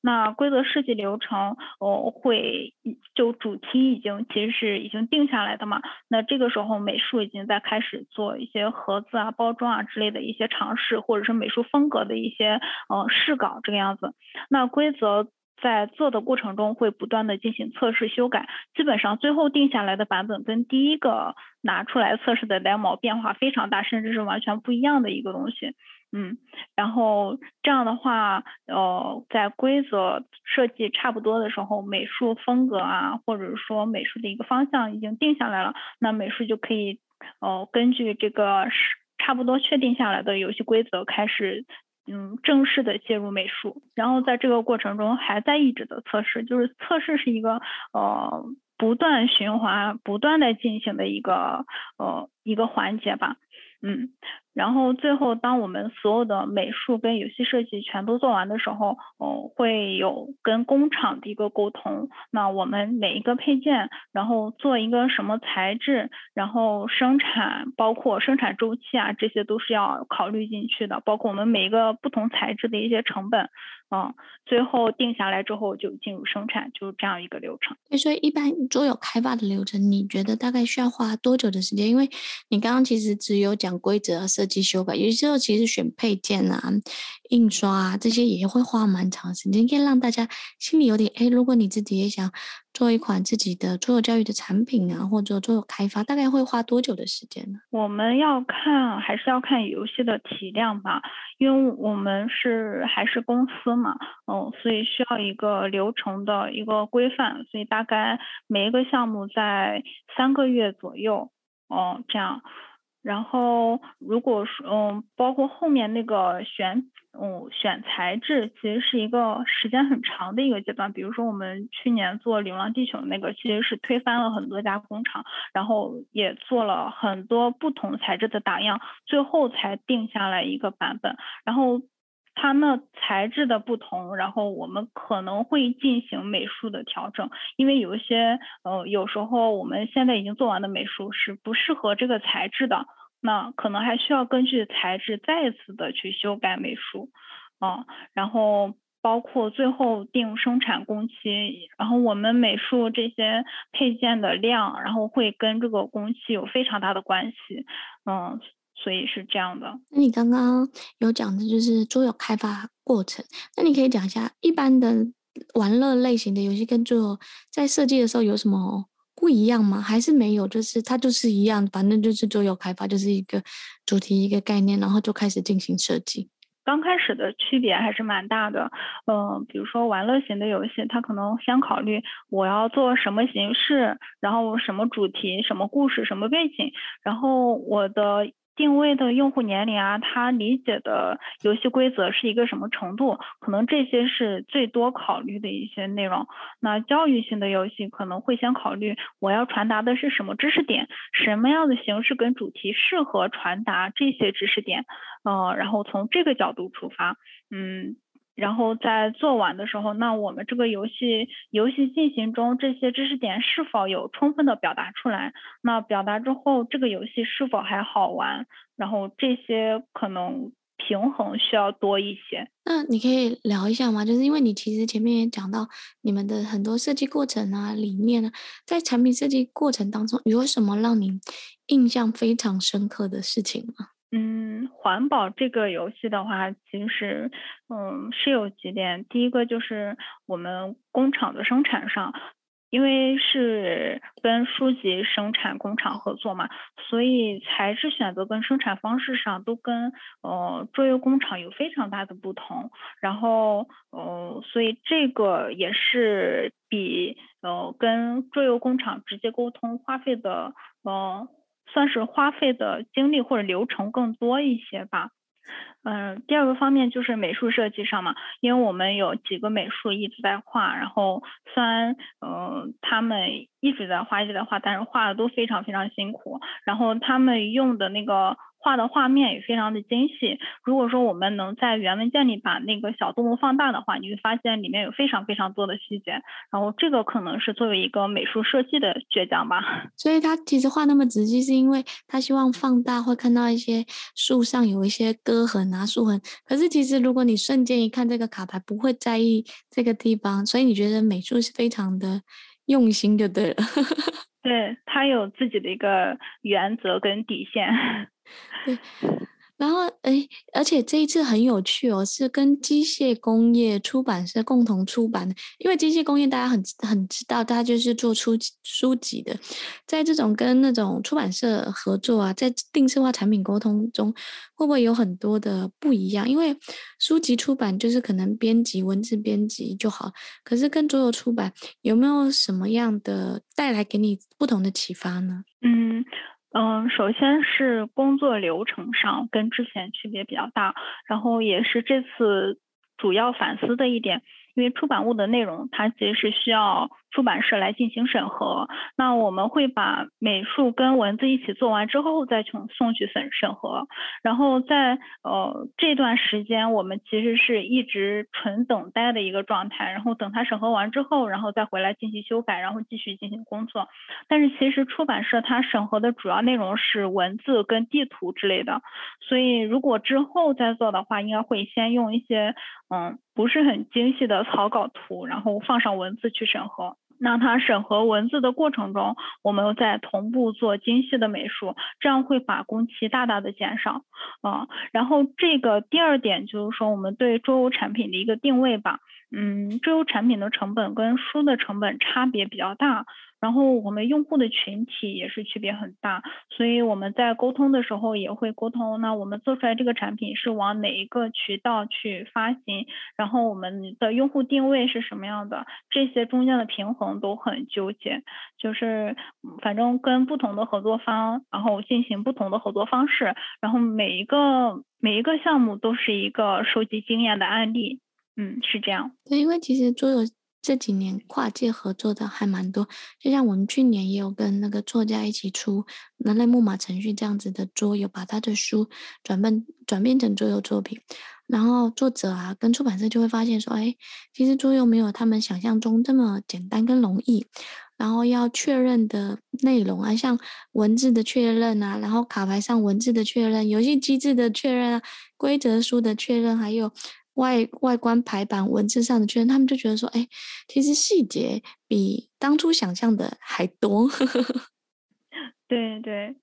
那规则设计流程，哦，会就主题已经其实是已经定下来的嘛。那这个时候美术已经在开始做一些盒子啊、包装啊之类的一些尝试，或者是美术风格的一些呃试稿这个样子。那规则在做的过程中会不断的进行测试修改，基本上最后定下来的版本跟第一个拿出来测试的 demo 变化非常大，甚至是完全不一样的一个东西。嗯，然后这样的话，呃，在规则设计差不多的时候，美术风格啊，或者说美术的一个方向已经定下来了，那美术就可以，呃，根据这个是差不多确定下来的游戏规则开始，嗯，正式的介入美术。然后在这个过程中还在一直的测试，就是测试是一个呃不断循环、不断的进行的一个呃一个环节吧。嗯，然后最后，当我们所有的美术跟游戏设计全都做完的时候，哦，会有跟工厂的一个沟通。那我们每一个配件，然后做一个什么材质，然后生产，包括生产周期啊，这些都是要考虑进去的。包括我们每一个不同材质的一些成本。嗯，最后定下来之后就进入生产，就是这样一个流程。所以一般桌游开发的流程，你觉得大概需要花多久的时间？因为你刚刚其实只有讲规则、设计、修改，有些时候其实选配件啊、印刷啊这些也会花蛮长时间，可以让大家心里有点哎，如果你自己也想。做一款自己的桌游教育的产品啊，或者桌游开发，大概会花多久的时间呢？我们要看，还是要看游戏的体量吧，因为我们是还是公司嘛，嗯，所以需要一个流程的一个规范，所以大概每一个项目在三个月左右，哦，这样。然后如果说，嗯，包括后面那个选。嗯，选材质其实是一个时间很长的一个阶段。比如说，我们去年做《流浪地球》那个，其实是推翻了很多家工厂，然后也做了很多不同材质的打样，最后才定下来一个版本。然后它那材质的不同，然后我们可能会进行美术的调整，因为有一些呃，有时候我们现在已经做完的美术是不适合这个材质的。那可能还需要根据材质再一次的去修改美术，啊，然后包括最后定生产工期，然后我们美术这些配件的量，然后会跟这个工期有非常大的关系，嗯，所以是这样的。那你刚刚有讲的就是桌游开发过程，那你可以讲一下一般的玩乐类型的游戏跟桌游在设计的时候有什么？不一样吗？还是没有？就是它就是一样，反正就是桌游开发，就是一个主题一个概念，然后就开始进行设计。刚开始的区别还是蛮大的。嗯、呃，比如说玩乐型的游戏，它可能先考虑我要做什么形式，然后什么主题、什么故事、什么背景，然后我的。定位的用户年龄啊，他理解的游戏规则是一个什么程度？可能这些是最多考虑的一些内容。那教育性的游戏可能会先考虑我要传达的是什么知识点，什么样的形式跟主题适合传达这些知识点，呃，然后从这个角度出发，嗯。然后在做完的时候，那我们这个游戏游戏进行中这些知识点是否有充分的表达出来？那表达之后，这个游戏是否还好玩？然后这些可能平衡需要多一些。那你可以聊一下吗？就是因为你其实前面也讲到你们的很多设计过程啊、理念啊，在产品设计过程当中，有什么让你印象非常深刻的事情吗？嗯，环保这个游戏的话，其实嗯是有几点。第一个就是我们工厂的生产上，因为是跟书籍生产工厂合作嘛，所以材质选择跟生产方式上都跟呃桌游工厂有非常大的不同。然后呃，所以这个也是比呃跟桌游工厂直接沟通花费的呃算是花费的精力或者流程更多一些吧。嗯，第二个方面就是美术设计上嘛，因为我们有几个美术一直在画，然后虽然嗯他们一直在画一直在画，但是画的都非常非常辛苦，然后他们用的那个。画的画面也非常的精细。如果说我们能在原文件里把那个小动物放大的话，你会发现里面有非常非常多的细节。然后这个可能是作为一个美术设计的倔强吧。所以他其实画那么仔细，是因为他希望放大会看到一些树上有一些割痕啊、树痕。可是其实如果你瞬间一看这个卡牌，不会在意这个地方。所以你觉得美术是非常的用心，就对了。对，他有自己的一个原则跟底线。对，然后诶，而且这一次很有趣哦，是跟机械工业出版社共同出版的。因为机械工业大家很很知道，它就是做出书籍的。在这种跟那种出版社合作啊，在定制化产品沟通中，会不会有很多的不一样？因为书籍出版就是可能编辑文字编辑就好，可是跟桌游出版有没有什么样的带来给你不同的启发呢？嗯。嗯，首先是工作流程上跟之前区别比较大，然后也是这次主要反思的一点。因为出版物的内容，它其实是需要出版社来进行审核。那我们会把美术跟文字一起做完之后，再从送去审审核。然后在呃这段时间，我们其实是一直纯等待的一个状态。然后等它审核完之后，然后再回来进行修改，然后继续进行工作。但是其实出版社它审核的主要内容是文字跟地图之类的。所以如果之后再做的话，应该会先用一些嗯。不是很精细的草稿图，然后放上文字去审核。那它审核文字的过程中，我们又在同步做精细的美术，这样会把工期大大的减少。啊，然后这个第二点就是说，我们对桌游产品的一个定位吧。嗯，桌游产品的成本跟书的成本差别比较大。然后我们用户的群体也是区别很大，所以我们在沟通的时候也会沟通。那我们做出来这个产品是往哪一个渠道去发行？然后我们的用户定位是什么样的？这些中间的平衡都很纠结。就是反正跟不同的合作方，然后进行不同的合作方式，然后每一个每一个项目都是一个收集经验的案例。嗯，是这样。对，因为其实桌游。这几年跨界合作的还蛮多，就像我们去年也有跟那个作家一起出《人类木马程序》这样子的桌游，把他的书转变转变成桌游作品。然后作者啊跟出版社就会发现说，哎，其实桌游没有他们想象中这么简单跟容易。然后要确认的内容啊，像文字的确认啊，然后卡牌上文字的确认，游戏机制的确认啊，规则书的确认，还有。外外观排版文字上的确认，他们就觉得说，哎，其实细节比当初想象的还多。对对。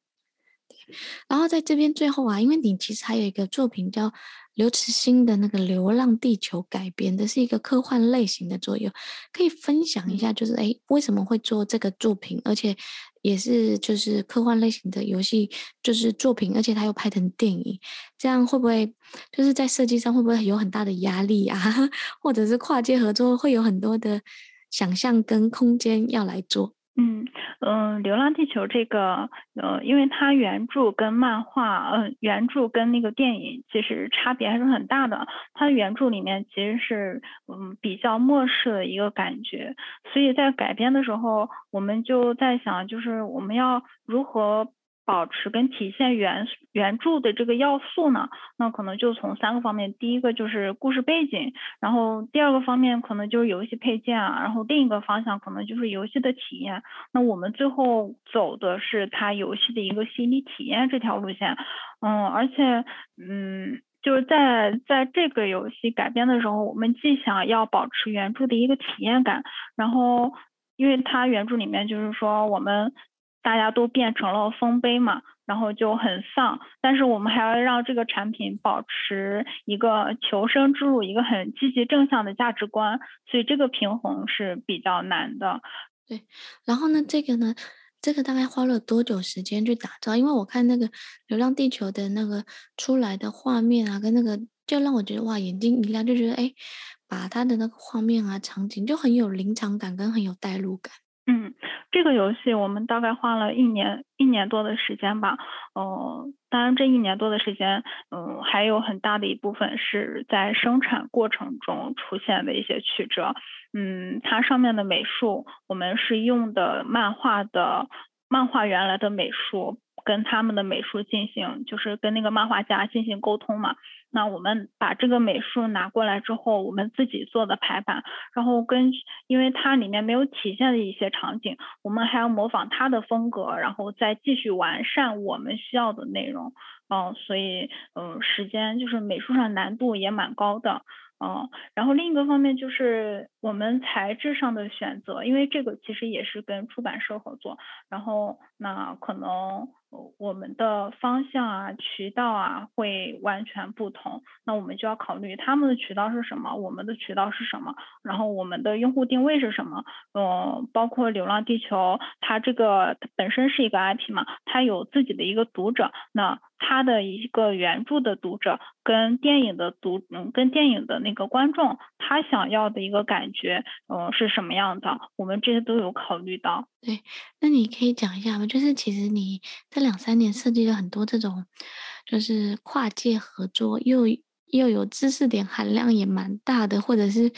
然后在这边最后啊，因为你其实还有一个作品叫刘慈欣的那个《流浪地球》改编的是一个科幻类型的作品，可以分享一下，就是哎，为什么会做这个作品，而且也是就是科幻类型的游戏就是作品，而且他又拍成电影，这样会不会就是在设计上会不会有很大的压力啊？或者是跨界合作会有很多的想象跟空间要来做？嗯嗯，《流浪地球》这个，呃，因为它原著跟漫画，呃，原著跟那个电影其实差别还是很大的。它原著里面其实是嗯比较末世的一个感觉，所以在改编的时候，我们就在想，就是我们要如何。保持跟体现原原著的这个要素呢，那可能就从三个方面，第一个就是故事背景，然后第二个方面可能就是游戏配件啊，然后另一个方向可能就是游戏的体验。那我们最后走的是它游戏的一个心理体验这条路线，嗯，而且嗯，就是在在这个游戏改编的时候，我们既想要保持原著的一个体验感，然后因为它原著里面就是说我们。大家都变成了丰碑嘛，然后就很丧。但是我们还要让这个产品保持一个求生之路，一个很积极正向的价值观，所以这个平衡是比较难的。对，然后呢，这个呢，这个大概花了多久时间去打造？因为我看那个《流浪地球》的那个出来的画面啊，跟那个就让我觉得哇，眼睛一亮，就觉得哎，把它的那个画面啊、场景就很有临场感，跟很有代入感。嗯，这个游戏我们大概花了一年一年多的时间吧。呃，当然这一年多的时间，嗯、还有很大的一部分是在生产过程中出现的一些曲折。嗯，它上面的美术我们是用的漫画的漫画原来的美术，跟他们的美术进行，就是跟那个漫画家进行沟通嘛。那我们把这个美术拿过来之后，我们自己做的排版，然后跟因为它里面没有体现的一些场景，我们还要模仿它的风格，然后再继续完善我们需要的内容。嗯，所以嗯，时间就是美术上难度也蛮高的。嗯，然后另一个方面就是我们材质上的选择，因为这个其实也是跟出版社合作，然后那可能。我们的方向啊、渠道啊会完全不同，那我们就要考虑他们的渠道是什么，我们的渠道是什么，然后我们的用户定位是什么，嗯，包括《流浪地球》，它这个本身是一个 IP 嘛，它有自己的一个读者，那他的一个原著的读者跟电影的读，嗯，跟电影的那个观众，他想要的一个感觉，嗯，是什么样的，我们这些都有考虑到。对，那你可以讲一下吗？就是其实你这两三年设计了很多这种，就是跨界合作，又又有知识点含量也蛮大的，或者是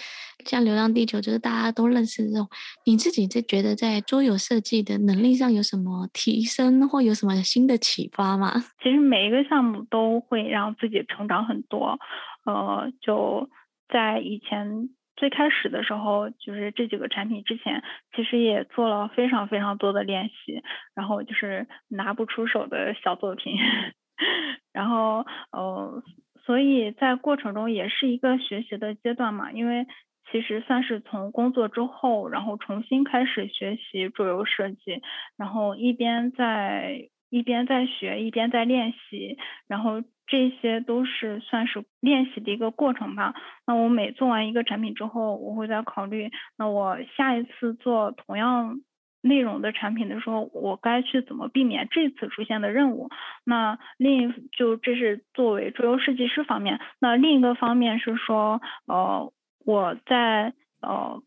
像《流浪地球》，就是大家都认识的这种。你自己在觉得在桌游设计的能力上有什么提升，或有什么新的启发吗？其实每一个项目都会让自己成长很多。呃，就在以前。最开始的时候，就是这几个产品之前，其实也做了非常非常多的练习，然后就是拿不出手的小作品，然后呃，所以在过程中也是一个学习的阶段嘛，因为其实算是从工作之后，然后重新开始学习桌游设计，然后一边在一边在学，一边在练习，然后。这些都是算是练习的一个过程吧。那我每做完一个产品之后，我会再考虑，那我下一次做同样内容的产品的时候，我该去怎么避免这次出现的任务。那另一就这是作为桌游设计师方面。那另一个方面是说，呃，我在呃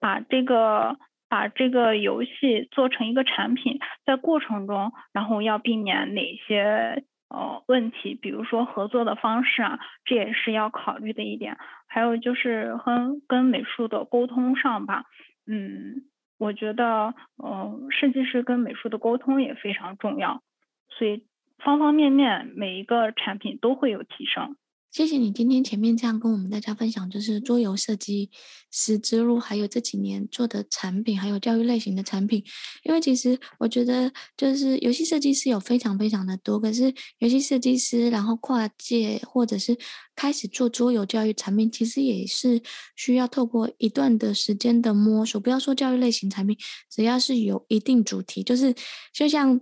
把这个把这个游戏做成一个产品，在过程中，然后要避免哪些。呃，问题，比如说合作的方式啊，这也是要考虑的一点。还有就是和跟美术的沟通上吧，嗯，我觉得，嗯，设计师跟美术的沟通也非常重要，所以方方面面每一个产品都会有提升。谢谢你今天前面这样跟我们大家分享，就是桌游设计师之路，还有这几年做的产品，还有教育类型的产品。因为其实我觉得，就是游戏设计师有非常非常的多，可是游戏设计师然后跨界或者是开始做桌游教育产品，其实也是需要透过一段的时间的摸索。不要说教育类型产品，只要是有一定主题，就是就像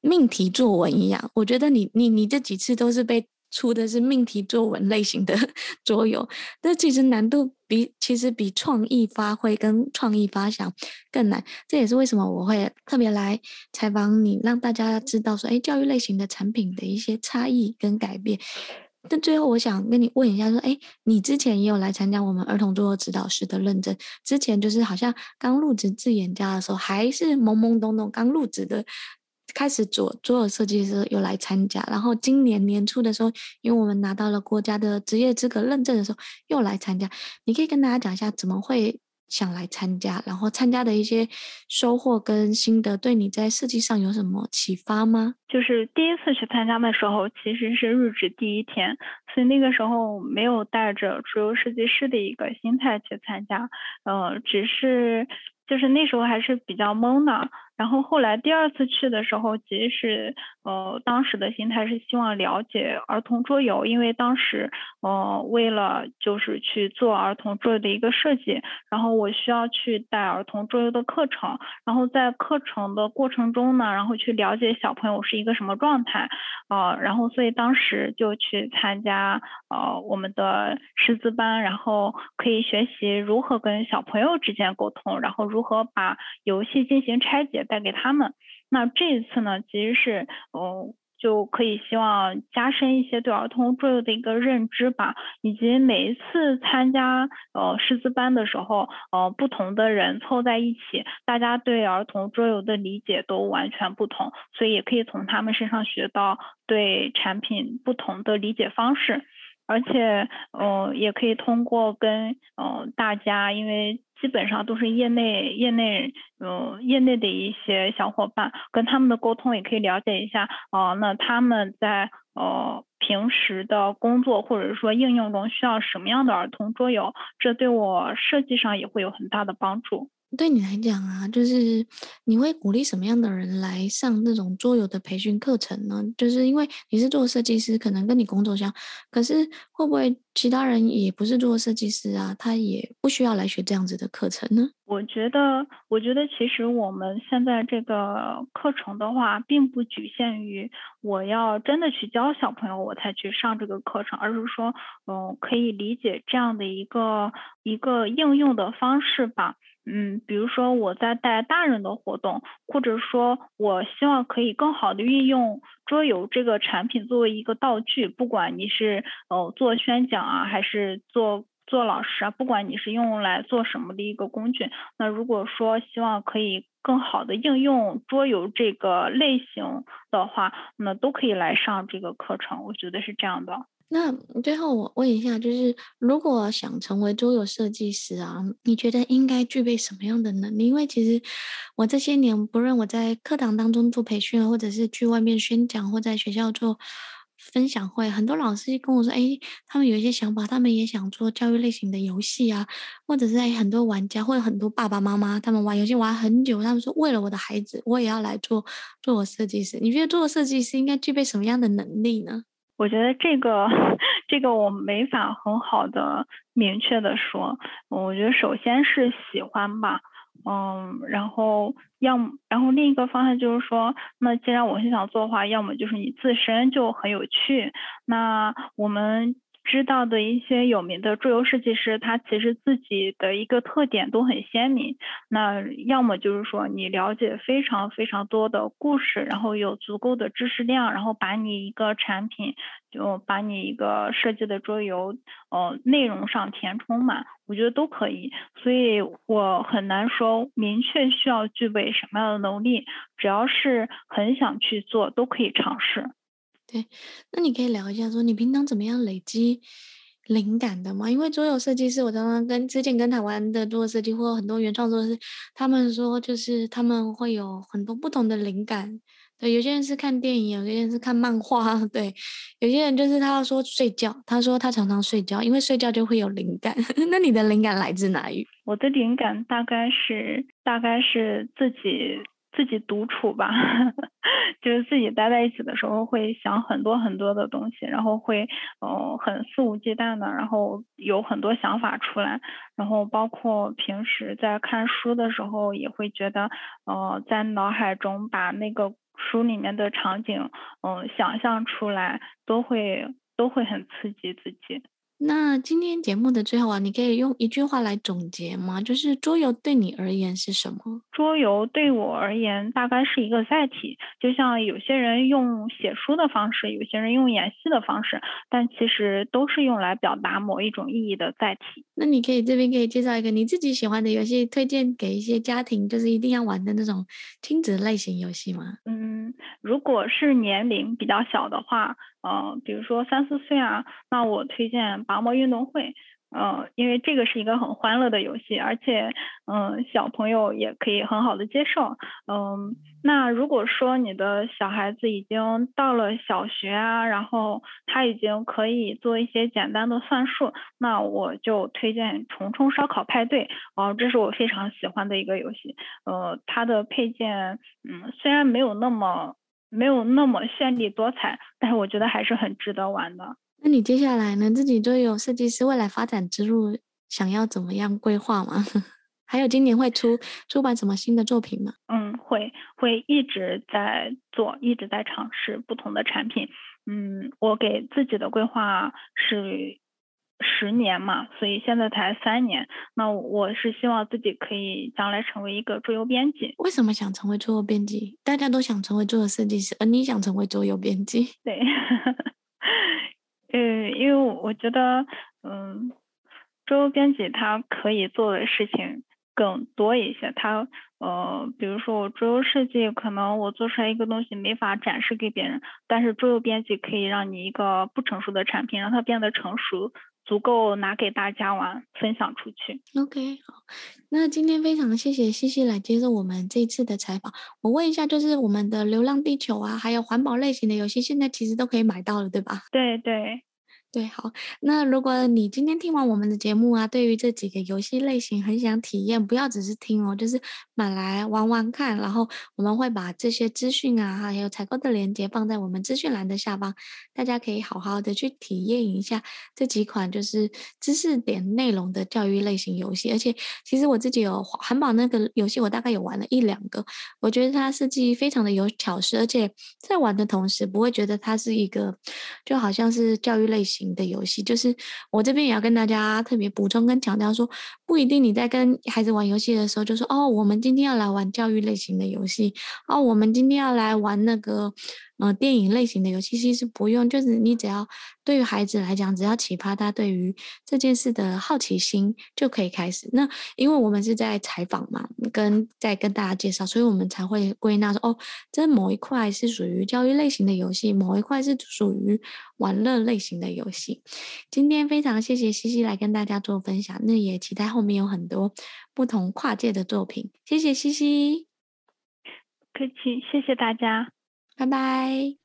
命题作文一样，我觉得你你你这几次都是被。出的是命题作文类型的 桌游，但其实难度比其实比创意发挥跟创意发想更难。这也是为什么我会特别来采访你，让大家知道说，哎，教育类型的产品的一些差异跟改变。但最后，我想跟你问一下，说，哎，你之前也有来参加我们儿童桌游指导师的认证，之前就是好像刚入职自研家的时候，还是懵懵懂懂刚入职的。开始做做设计师又来参加，然后今年年初的时候，因为我们拿到了国家的职业资格认证的时候又来参加。你可以跟大家讲一下怎么会想来参加，然后参加的一些收获跟心得，对你在设计上有什么启发吗？就是第一次去参加的时候，其实是入职第一天，所以那个时候没有带着主游设计师的一个心态去参加，呃，只是就是那时候还是比较懵的。然后后来第二次去的时候，其实呃当时的心态是希望了解儿童桌游，因为当时呃为了就是去做儿童桌游的一个设计，然后我需要去带儿童桌游的课程，然后在课程的过程中呢，然后去了解小朋友是一个什么状态，呃，然后所以当时就去参加呃我们的师资班，然后可以学习如何跟小朋友之间沟通，然后如何把游戏进行拆解带给他们。那这一次呢，其实是嗯。就可以希望加深一些对儿童桌游的一个认知吧，以及每一次参加呃师资班的时候，呃不同的人凑在一起，大家对儿童桌游的理解都完全不同，所以也可以从他们身上学到对产品不同的理解方式，而且呃也可以通过跟呃大家，因为。基本上都是业内业内嗯业内的一些小伙伴，跟他们的沟通也可以了解一下哦、那他们在呃平时的工作或者说应用中需要什么样的儿童桌游，这对我设计上也会有很大的帮助。对你来讲啊，就是你会鼓励什么样的人来上那种桌游的培训课程呢？就是因为你是做设计师，可能跟你工作相，可是会不会其他人也不是做设计师啊？他也不需要来学这样子的课程呢？我觉得，我觉得其实我们现在这个课程的话，并不局限于我要真的去教小朋友我才去上这个课程，而是说，嗯，可以理解这样的一个一个应用的方式吧。嗯，比如说我在带大人的活动，或者说我希望可以更好的运用桌游这个产品作为一个道具，不管你是呃做宣讲啊，还是做做老师啊，不管你是用来做什么的一个工具，那如果说希望可以更好的应用桌游这个类型的话，那都可以来上这个课程，我觉得是这样的。那最后我问一下，就是如果想成为桌游设计师啊，你觉得应该具备什么样的能力？因为其实我这些年，不论我在课堂当中做培训，或者是去外面宣讲，或在学校做分享会，很多老师跟我说，哎，他们有一些想法，他们也想做教育类型的游戏啊，或者是在很多玩家或者很多爸爸妈妈，他们玩游戏玩很久，他们说为了我的孩子，我也要来做做我设计师。你觉得做设计师应该具备什么样的能力呢？我觉得这个，这个我没法很好的明确的说。我觉得首先是喜欢吧，嗯，然后要么，然后另一个方向就是说，那既然我很想做的话，要么就是你自身就很有趣，那我们。知道的一些有名的桌游设计师，他其实自己的一个特点都很鲜明。那要么就是说你了解非常非常多的故事，然后有足够的知识量，然后把你一个产品，就把你一个设计的桌游，呃，内容上填充满，我觉得都可以。所以我很难说明确需要具备什么样的能力，只要是很想去做，都可以尝试。对，那你可以聊一下，说你平常怎么样累积灵感的吗？因为桌游设计师，我常常跟之前跟台湾的桌游设计或很多原创作者，他们说就是他们会有很多不同的灵感。对，有些人是看电影，有些人是看漫画。对，有些人就是他要说睡觉，他说他常常睡觉，因为睡觉就会有灵感。那你的灵感来自哪里？我的灵感大概是大概是自己。自己独处吧，就是自己待在一起的时候，会想很多很多的东西，然后会，呃，很肆无忌惮的，然后有很多想法出来，然后包括平时在看书的时候，也会觉得，呃，在脑海中把那个书里面的场景，嗯、想象出来，都会都会很刺激自己。那今天节目的最后啊，你可以用一句话来总结吗？就是桌游对你而言是什么？桌游对我而言大概是一个载体，就像有些人用写书的方式，有些人用演戏的方式，但其实都是用来表达某一种意义的载体。那你可以这边可以介绍一个你自己喜欢的游戏，推荐给一些家庭，就是一定要玩的那种亲子类型游戏吗？嗯，如果是年龄比较小的话。呃，比如说三四岁啊，那我推荐拔毛运动会。嗯，因为这个是一个很欢乐的游戏，而且嗯，小朋友也可以很好的接受。嗯，那如果说你的小孩子已经到了小学啊，然后他已经可以做一些简单的算术，那我就推荐《虫虫烧烤派对》哦，这是我非常喜欢的一个游戏。呃，它的配件嗯，虽然没有那么没有那么绚丽多彩，但是我觉得还是很值得玩的。那你接下来呢？自己就有设计师未来发展之路，想要怎么样规划吗？还有今年会出出版什么新的作品吗？嗯，会会一直在做，一直在尝试不同的产品。嗯，我给自己的规划是十年嘛，所以现在才三年。那我是希望自己可以将来成为一个桌游编辑。为什么想成为桌游编辑？大家都想成为桌游设计师，而你想成为桌游编辑？对。嗯，因为我觉得，嗯，桌游编辑他可以做的事情更多一些。它，呃，比如说我桌游设计，可能我做出来一个东西没法展示给别人，但是桌游编辑可以让你一个不成熟的产品，让它变得成熟，足够拿给大家玩，分享出去。OK，好，那今天非常谢谢西西来接受我们这一次的采访。我问一下，就是我们的《流浪地球》啊，还有环保类型的游戏，现在其实都可以买到了，对吧？对对。对，好。那如果你今天听完我们的节目啊，对于这几个游戏类型很想体验，不要只是听哦，就是买来玩玩看。然后我们会把这些资讯啊，还有采购的链接放在我们资讯栏的下方，大家可以好好的去体验一下这几款就是知识点内容的教育类型游戏。而且其实我自己有环保那个游戏，我大概有玩了一两个，我觉得它设计非常的有巧思，而且在玩的同时不会觉得它是一个就好像是教育类型。的游戏，就是我这边也要跟大家特别补充跟强调说，不一定你在跟孩子玩游戏的时候就说哦，我们今天要来玩教育类型的游戏，哦，我们今天要来玩那个。呃，电影类型的游戏其实不用，就是你只要对于孩子来讲，只要启发他对于这件事的好奇心就可以开始。那因为我们是在采访嘛，跟在跟大家介绍，所以我们才会归纳说，哦，这某一块是属于教育类型的游戏，某一块是属于玩乐类型的游戏。今天非常谢谢西西来跟大家做分享，那也期待后面有很多不同跨界的作品。谢谢西西，客气，谢谢大家。拜拜。